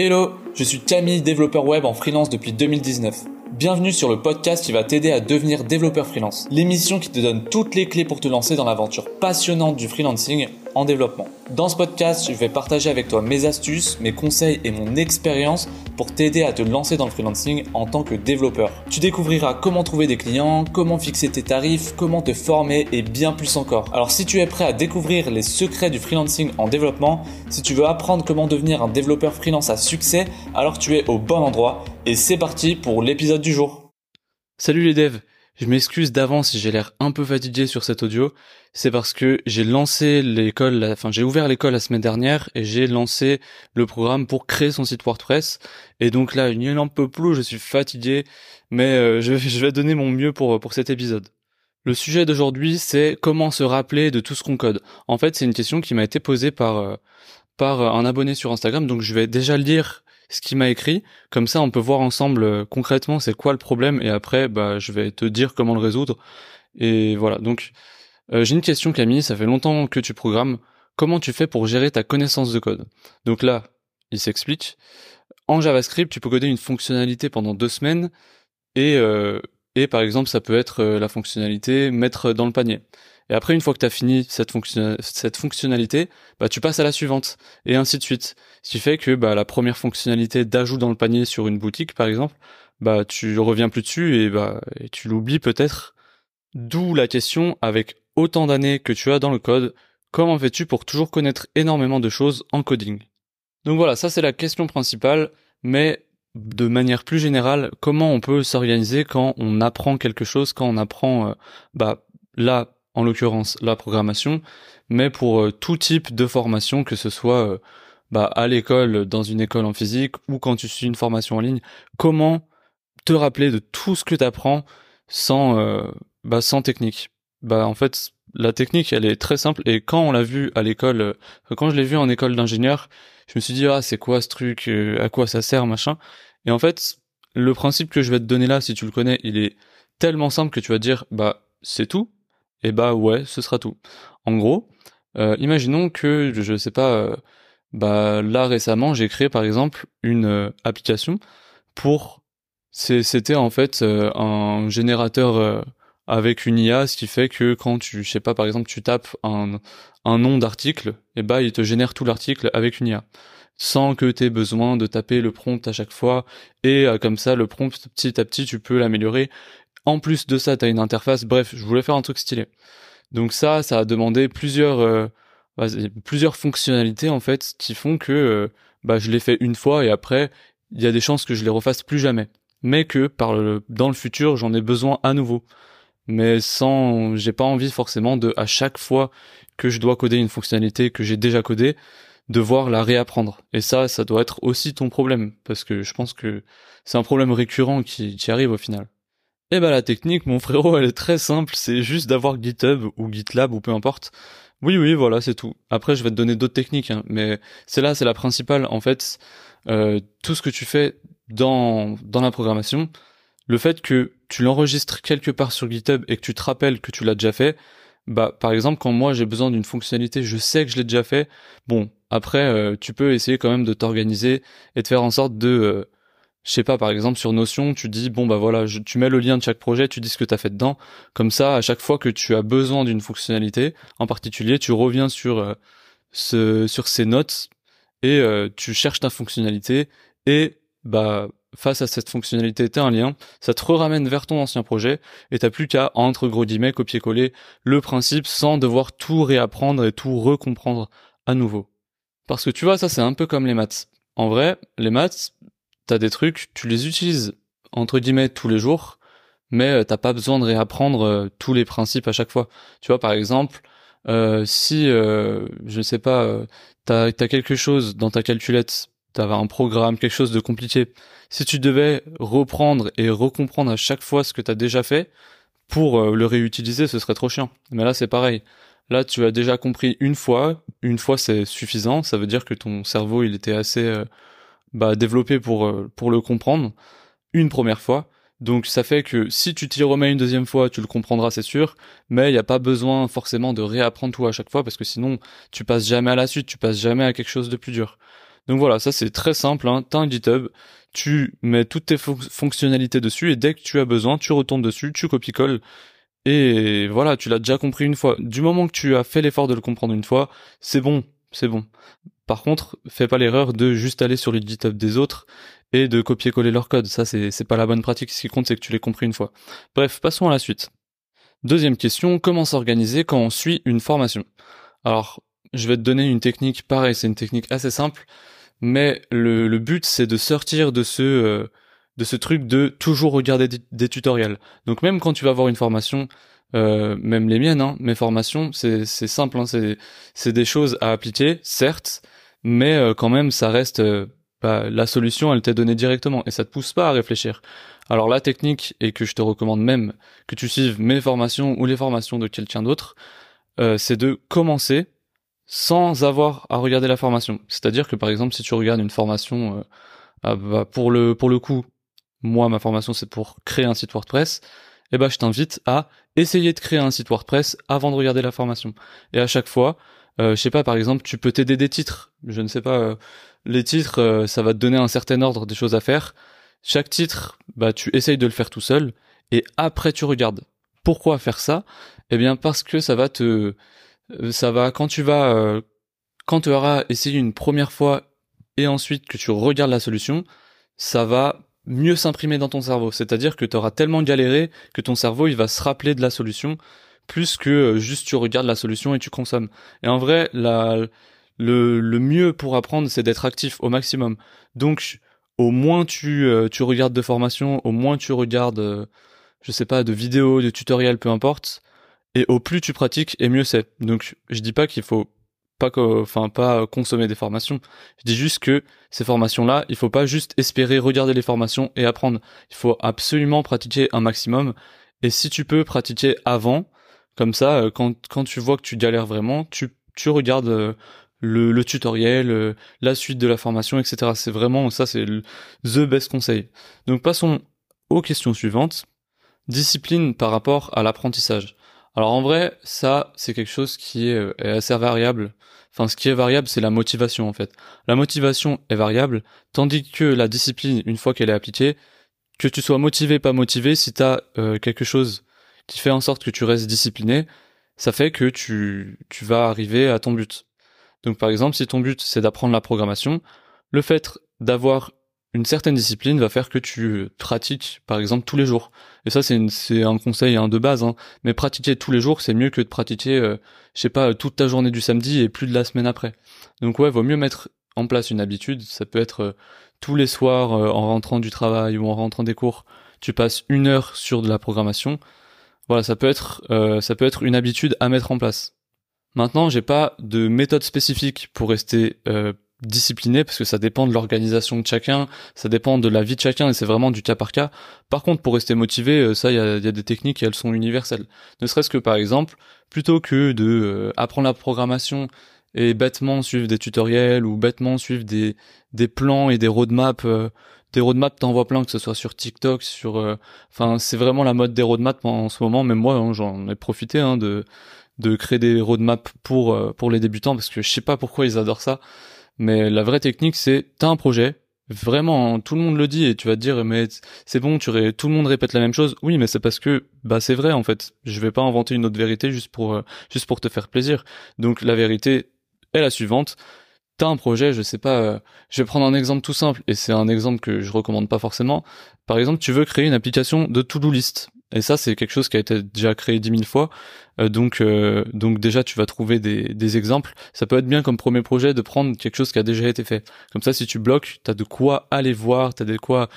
Hello, je suis Camille, développeur web en freelance depuis 2019. Bienvenue sur le podcast qui va t'aider à devenir développeur freelance. L'émission qui te donne toutes les clés pour te lancer dans l'aventure passionnante du freelancing en développement. Dans ce podcast, je vais partager avec toi mes astuces, mes conseils et mon expérience pour t'aider à te lancer dans le freelancing en tant que développeur. Tu découvriras comment trouver des clients, comment fixer tes tarifs, comment te former et bien plus encore. Alors si tu es prêt à découvrir les secrets du freelancing en développement, si tu veux apprendre comment devenir un développeur freelance à succès, alors tu es au bon endroit et c'est parti pour l'épisode du jour. Salut les devs je m'excuse d'avance si j'ai l'air un peu fatigué sur cet audio. C'est parce que j'ai lancé l'école, enfin j'ai ouvert l'école la semaine dernière et j'ai lancé le programme pour créer son site WordPress. Et donc là, il n'y en peut plus, je suis fatigué, mais euh, je, vais donner mon mieux pour, cet épisode. Le sujet d'aujourd'hui, c'est comment se rappeler de tout ce qu'on code. En fait, c'est une question qui m'a été posée par, euh, un abonné sur Instagram, donc je vais déjà lire ce qu'il m'a écrit. Comme ça, on peut voir ensemble euh, concrètement c'est quoi le problème et après, bah, je vais te dire comment le résoudre. Et voilà. Donc, euh, j'ai une question, Camille. Ça fait longtemps que tu programmes. Comment tu fais pour gérer ta connaissance de code? Donc là, il s'explique. En JavaScript, tu peux coder une fonctionnalité pendant deux semaines et euh, et par exemple, ça peut être la fonctionnalité mettre dans le panier. Et après, une fois que tu as fini cette, fonction cette fonctionnalité, bah, tu passes à la suivante, et ainsi de suite. Ce qui fait que bah, la première fonctionnalité d'ajout dans le panier sur une boutique, par exemple, bah, tu reviens plus dessus et, bah, tu l'oublies peut-être. D'où la question, avec autant d'années que tu as dans le code, comment fais-tu pour toujours connaître énormément de choses en coding? Donc voilà, ça c'est la question principale, mais de manière plus générale, comment on peut s'organiser quand on apprend quelque chose, quand on apprend, euh, bah là en l'occurrence la programmation, mais pour euh, tout type de formation, que ce soit euh, bah, à l'école, dans une école en physique, ou quand tu suis une formation en ligne, comment te rappeler de tout ce que tu apprends sans, euh, bah, sans technique? Bah en fait, la technique, elle est très simple, et quand on l'a vu à l'école, quand je l'ai vu en école d'ingénieur, je me suis dit, ah, c'est quoi ce truc, à quoi ça sert, machin. Et en fait, le principe que je vais te donner là, si tu le connais, il est tellement simple que tu vas dire, bah, c'est tout, eh bah ouais, ce sera tout. En gros, euh, imaginons que je, sais pas, euh, bah là récemment j'ai créé par exemple une euh, application pour, c'était en fait un générateur avec une IA, ce qui fait que quand tu, je sais pas, par exemple tu tapes un, un nom d'article, et eh bah il te génère tout l'article avec une IA sans que tu aies besoin de taper le prompt à chaque fois et comme ça le prompt petit à petit tu peux l'améliorer en plus de ça, tu une interface. Bref, je voulais faire un truc stylé. Donc ça, ça a demandé plusieurs euh, plusieurs fonctionnalités en fait qui font que euh, bah, je l'ai fait une fois et après il y a des chances que je les refasse plus jamais. Mais que par le, dans le futur, j'en ai besoin à nouveau. Mais sans, j'ai pas envie forcément de à chaque fois que je dois coder une fonctionnalité que j'ai déjà codée, devoir la réapprendre. Et ça, ça doit être aussi ton problème parce que je pense que c'est un problème récurrent qui, qui arrive au final. Eh ben la technique, mon frérot, elle est très simple, c'est juste d'avoir GitHub ou GitLab ou peu importe. Oui, oui, voilà, c'est tout. Après, je vais te donner d'autres techniques, hein, mais c'est là, c'est la principale. En fait, euh, tout ce que tu fais dans dans la programmation, le fait que tu l'enregistres quelque part sur GitHub et que tu te rappelles que tu l'as déjà fait, bah par exemple quand moi j'ai besoin d'une fonctionnalité, je sais que je l'ai déjà fait. Bon, après euh, tu peux essayer quand même de t'organiser et de faire en sorte de euh, je sais pas, par exemple sur Notion, tu dis bon bah voilà, tu mets le lien de chaque projet, tu dis ce que tu as fait dedans. Comme ça, à chaque fois que tu as besoin d'une fonctionnalité, en particulier, tu reviens sur euh, sur ces notes et euh, tu cherches ta fonctionnalité et bah face à cette fonctionnalité, tu un lien, ça te ramène vers ton ancien projet et t'as plus qu'à entre gros guillemets copier-coller le principe sans devoir tout réapprendre et tout recomprendre à nouveau. Parce que tu vois, ça c'est un peu comme les maths. En vrai, les maths, t'as des trucs, tu les utilises entre guillemets tous les jours, mais euh, t'as pas besoin de réapprendre euh, tous les principes à chaque fois. Tu vois, par exemple, euh, si je sais pas, t'as as quelque chose dans ta calculette, t'avais un programme, quelque chose de compliqué. Si tu devais reprendre et recomprendre à chaque fois ce que t'as déjà fait pour le réutiliser, ce serait trop chiant. Mais là, c'est pareil. Là, tu as déjà compris une fois. Une fois, c'est suffisant. Ça veut dire que ton cerveau, il était assez bah, développé pour euh, pour le comprendre une première fois. Donc ça fait que si tu t'y remets une deuxième fois, tu le comprendras, c'est sûr, mais il n'y a pas besoin forcément de réapprendre tout à chaque fois parce que sinon tu passes jamais à la suite, tu passes jamais à quelque chose de plus dur. Donc voilà, ça c'est très simple. Hein. T'as un GitHub, tu mets toutes tes fonctionnalités dessus et dès que tu as besoin, tu retournes dessus, tu copies-colles et voilà, tu l'as déjà compris une fois. Du moment que tu as fait l'effort de le comprendre une fois, c'est bon, c'est bon. Par contre, fais pas l'erreur de juste aller sur le GitHub des autres et de copier-coller leur code. Ça, c'est, pas la bonne pratique. Ce qui compte, c'est que tu l'aies compris une fois. Bref, passons à la suite. Deuxième question, comment s'organiser quand on suit une formation? Alors, je vais te donner une technique, pareil, c'est une technique assez simple, mais le, le but, c'est de sortir de ce, euh, de ce truc de toujours regarder des, tutoriels. Donc même quand tu vas voir une formation, euh, même les miennes, hein, mes formations, c'est simple, hein, c'est des choses à appliquer, certes, mais euh, quand même ça reste euh, bah, la solution, elle t'est donnée directement et ça te pousse pas à réfléchir. Alors la technique et que je te recommande même que tu suives mes formations ou les formations de quelqu'un d'autre, c'est de commencer sans avoir à regarder la formation. C'est-à-dire que par exemple si tu regardes une formation ah, bah, pour le pour le coup moi ma formation c'est pour créer un site WordPress, eh ben je t'invite à essayer de créer un site WordPress avant de regarder la formation. Et à chaque fois, euh, je sais pas, par exemple, tu peux t'aider des titres. Je ne sais pas, euh, les titres, euh, ça va te donner un certain ordre des choses à faire. Chaque titre, bah tu essayes de le faire tout seul et après tu regardes. Pourquoi faire ça? Eh bien parce que ça va te, euh, ça va quand tu vas, quand tu auras essayé une première fois et ensuite que tu regardes la solution, ça va mieux s'imprimer dans ton cerveau. C'est-à-dire que tu auras tellement galéré que ton cerveau il va se rappeler de la solution plus que euh, juste tu regardes la solution et tu consommes. Et en vrai, la, le, le mieux pour apprendre, c'est d'être actif au maximum. Donc, au moins tu, euh, tu regardes de formation, au moins tu regardes, euh, je sais pas, de vidéos, de tutoriels, peu importe. Et au plus tu pratiques, et mieux c'est. Donc, je dis pas qu'il faut pas enfin pas consommer des formations. Je dis juste que ces formations-là, il faut pas juste espérer regarder les formations et apprendre. Il faut absolument pratiquer un maximum. Et si tu peux pratiquer avant, comme ça, euh, quand quand tu vois que tu galères vraiment, tu tu regardes euh, le, le tutoriel, euh, la suite de la formation, etc. C'est vraiment ça, c'est the best conseil. Donc passons aux questions suivantes. Discipline par rapport à l'apprentissage. Alors en vrai, ça, c'est quelque chose qui est, est, assez variable. Enfin, ce qui est variable, c'est la motivation en fait. La motivation est variable, tandis que la discipline, une fois qu'elle est appliquée, que tu sois motivé, pas motivé, si tu as euh, quelque chose qui fait en sorte que tu restes discipliné, ça fait que tu, tu vas arriver à ton but. Donc par exemple, si ton but c'est d'apprendre la programmation, le fait d'avoir une certaine discipline va faire que tu pratiques, par exemple, tous les jours. Et ça, c'est, un conseil hein, de base. Hein. Mais pratiquer tous les jours, c'est mieux que de pratiquer, euh, je sais pas, toute ta journée du samedi et plus de la semaine après. Donc ouais, vaut mieux mettre en place une habitude. Ça peut être euh, tous les soirs euh, en rentrant du travail ou en rentrant des cours, tu passes une heure sur de la programmation. Voilà, ça peut être, ça peut être une habitude à mettre en place. Maintenant, j'ai pas de méthode spécifique pour rester discipliné parce que ça dépend de l'organisation de chacun, ça dépend de la vie de chacun et c'est vraiment du cas par cas. Par contre, pour rester motivé, euh, ça, il y a, des techniques et elles sont universelles. Ne serait-ce que par exemple, plutôt que de euh, apprendre la programmation et bêtement suivre des tutoriels ou bêtement suivre des des plans et des roadmaps. Euh, des roadmaps, t'en vois plein, que ce soit sur TikTok, sur, enfin, c'est vraiment la mode des roadmaps en ce moment. Même moi, hein, j'en ai profité hein, de de créer des roadmaps pour pour les débutants parce que je sais pas pourquoi ils adorent ça mais la vraie technique, c'est t'as un projet, vraiment, tout le monde le dit et tu vas te dire mais c'est bon, tu tout le monde répète la même chose. Oui, mais c'est parce que bah c'est vrai en fait. Je vais pas inventer une autre vérité juste pour euh, juste pour te faire plaisir. Donc la vérité est la suivante. T'as un projet, je sais pas, euh, je vais prendre un exemple tout simple et c'est un exemple que je recommande pas forcément. Par exemple, tu veux créer une application de to-do list. Et ça, c'est quelque chose qui a été déjà créé dix mille fois. Euh, donc, euh, donc déjà, tu vas trouver des, des exemples. Ça peut être bien comme premier projet de prendre quelque chose qui a déjà été fait. Comme ça, si tu bloques, t'as de quoi aller voir, t'as de quoi,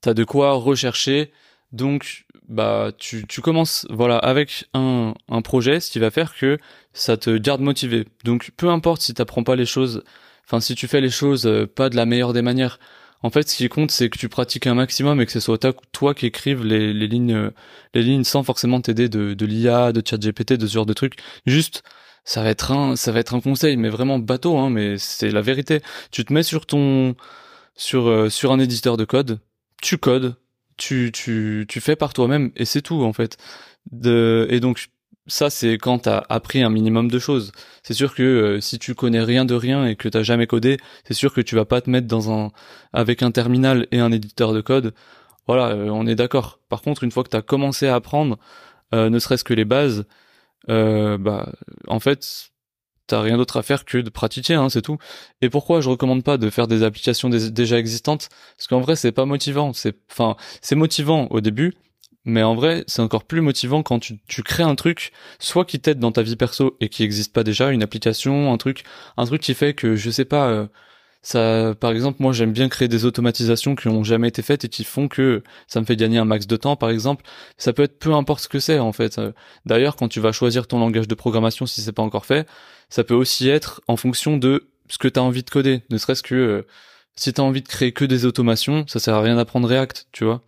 t'as de quoi rechercher. Donc, bah, tu, tu commences, voilà, avec un, un projet, ce qui va faire que ça te garde motivé. Donc, peu importe si t'apprends pas les choses, enfin, si tu fais les choses euh, pas de la meilleure des manières, en fait, ce qui compte, c'est que tu pratiques un maximum et que ce soit toi qui écrives les, les lignes, les lignes sans forcément t'aider de, de l'IA, de ChatGPT, de ce genre de trucs. Juste, ça va être un, ça va être un conseil, mais vraiment bateau, hein, mais c'est la vérité. Tu te mets sur ton, sur, euh, sur un éditeur de code, tu codes, tu, tu, tu fais par toi-même et c'est tout, en fait. De, et donc, ça c'est quand t'as appris un minimum de choses. C'est sûr que euh, si tu connais rien de rien et que t'as jamais codé, c'est sûr que tu vas pas te mettre dans un avec un terminal et un éditeur de code. Voilà, euh, on est d'accord. Par contre, une fois que t'as commencé à apprendre, euh, ne serait-ce que les bases, bah en fait t'as rien d'autre à faire que de pratiquer, hein, c'est tout. Et pourquoi je recommande pas de faire des applications déjà existantes? Parce qu'en vrai, c'est pas motivant. C'est, enfin, c'est motivant au début, mais en vrai, c'est encore plus motivant quand tu, tu crées un truc, soit qui t'aide dans ta vie perso et qui existe pas déjà, une application, un truc, un truc qui fait que, je sais pas, euh, ça, par exemple, moi j'aime bien créer des automatisations qui ont jamais été faites et qui font que ça me fait gagner un max de temps, par exemple. Ça peut être peu importe ce que c'est en fait. D'ailleurs, quand tu vas choisir ton langage de programmation, si c'est pas encore fait, ça peut aussi être en fonction de ce que tu as envie de coder. Ne serait-ce que euh, si tu as envie de créer que des automations, ça sert à rien d'apprendre React, tu vois.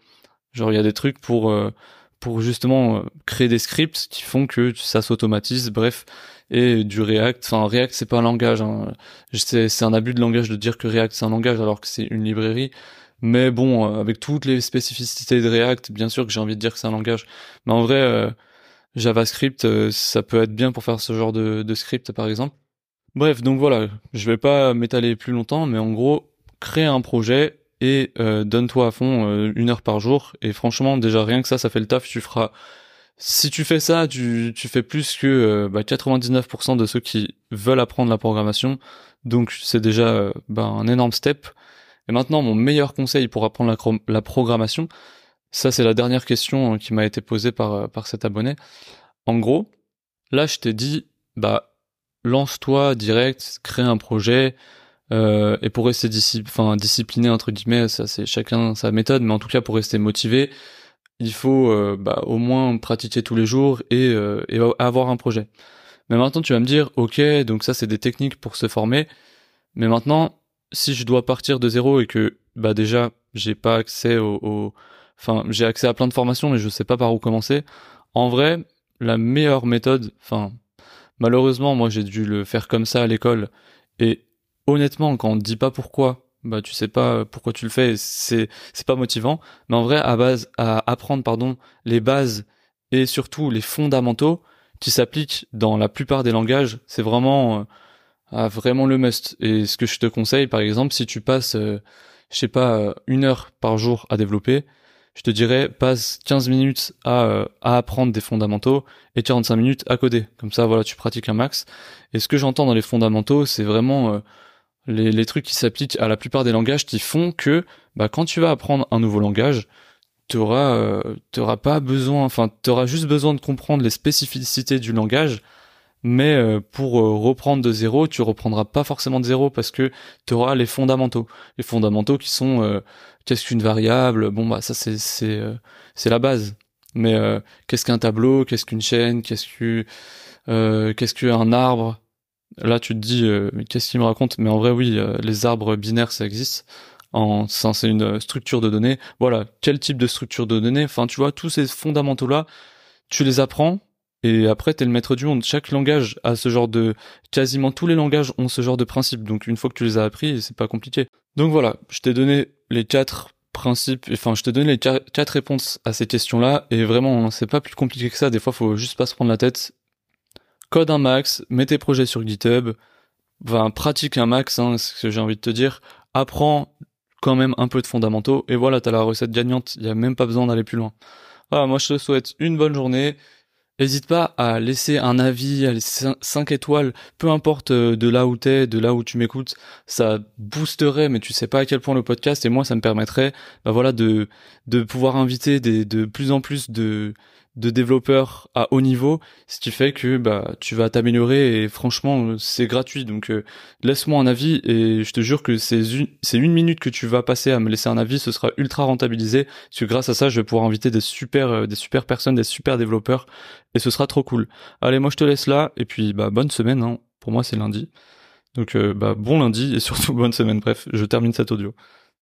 Genre il y a des trucs pour euh, pour justement euh, créer des scripts qui font que ça s'automatise, bref, et du React. Enfin React c'est pas un langage, hein. c'est un abus de langage de dire que React c'est un langage alors que c'est une librairie. Mais bon, euh, avec toutes les spécificités de React, bien sûr que j'ai envie de dire que c'est un langage. Mais en vrai, JavaScript, ça peut être bien pour faire ce genre de, de script par exemple. Bref, donc voilà, je vais pas m'étaler plus longtemps, mais en gros, créer un projet, et euh, donne-toi à fond euh, une heure par jour. Et franchement, déjà rien que ça, ça fait le taf. Tu feras. Si tu fais ça, tu, tu fais plus que euh, bah, 99% de ceux qui veulent apprendre la programmation. Donc c'est déjà bah, un énorme step. Et maintenant, mon meilleur conseil pour apprendre la, la programmation, ça c'est la dernière question hein, qui m'a été posée par par cet abonné. En gros, là je t'ai dit, bah lance-toi direct, crée un projet, euh, et pour rester enfin, discipliné entre guillemets, ça c'est chacun sa méthode, mais en tout cas pour rester motivé, il faut euh, bah, au moins pratiquer tous les jours et, euh, et, avoir un projet. Mais maintenant tu vas me dire, ok, donc ça c'est des techniques pour se former, mais maintenant si je dois partir de zéro et que bah déjà j'ai pas accès au, enfin j'ai accès à plein de formations mais je sais pas par où commencer. En vrai, la meilleure méthode, enfin malheureusement moi j'ai dû le faire comme ça à l'école et honnêtement, quand on te dit pas pourquoi, bah tu sais pas pourquoi tu le fais, c'est c'est pas motivant. Mais en vrai, à base à apprendre pardon les bases et surtout les fondamentaux qui s'appliquent dans la plupart des langages, c'est vraiment euh, vraiment le must. Et ce que je te conseille, par exemple, si tu passes, euh, je sais pas, euh, une heure par jour à développer, je te dirais passe 15 minutes à, à apprendre des fondamentaux et 45 minutes à coder. Comme ça, voilà, tu pratiques un max. Et ce que j'entends dans les fondamentaux, c'est vraiment les, les trucs qui s'appliquent à la plupart des langages qui font que bah, quand tu vas apprendre un nouveau langage, tu auras, euh, pas besoin, enfin, tu auras juste besoin de comprendre les spécificités du langage, mais euh, pour euh, reprendre de zéro, tu reprendras pas forcément de zéro parce que tu auras les fondamentaux. Les fondamentaux qui sont euh, qu'est-ce qu'une variable, bon bah ça c'est c'est c'est la base. Mais qu'est-ce qu'un tableau, qu'est-ce qu'une chaîne, qu'est-ce que qu'est-ce qu'un arbre, Là, tu te dis, euh, qu'est-ce qu'il me raconte? Mais en vrai, oui, euh, les arbres binaires, ça existe. En, c'est une euh, structure de données. Voilà, quel type de structure de données? Enfin, tu vois, tous ces fondamentaux-là, tu les apprends. Et après, t'es le maître du monde. Chaque langage a ce genre de, quasiment tous les langages ont ce genre de principe. Donc, une fois que tu les as appris, c'est pas compliqué. Donc voilà, je t'ai donné les quatre principes. Enfin, je t'ai donné les quatre réponses à ces questions-là. Et vraiment, c'est pas plus compliqué que ça. Des fois, faut juste pas se prendre la tête code un max, mets tes projets sur GitHub, va pratique un max, hein, ce que j'ai envie de te dire, apprends quand même un peu de fondamentaux, et voilà, t'as la recette gagnante, il y a même pas besoin d'aller plus loin. Voilà, moi je te souhaite une bonne journée, N'hésite pas à laisser un avis, à laisser 5 étoiles, peu importe euh, de là où t'es, de là où tu m'écoutes, ça boosterait, mais tu sais pas à quel point le podcast, et moi ça me permettrait, bah voilà, de, de pouvoir inviter des, de plus en plus de, de développeurs à haut niveau, ce qui fait que bah tu vas t'améliorer et franchement c'est gratuit donc euh, laisse-moi un avis et je te jure que c'est une une minute que tu vas passer à me laisser un avis, ce sera ultra rentabilisé parce que grâce à ça je vais pouvoir inviter des super euh, des super personnes, des super développeurs et ce sera trop cool. Allez moi je te laisse là et puis bah bonne semaine hein. pour moi c'est lundi donc euh, bah bon lundi et surtout bonne semaine bref je termine cet audio.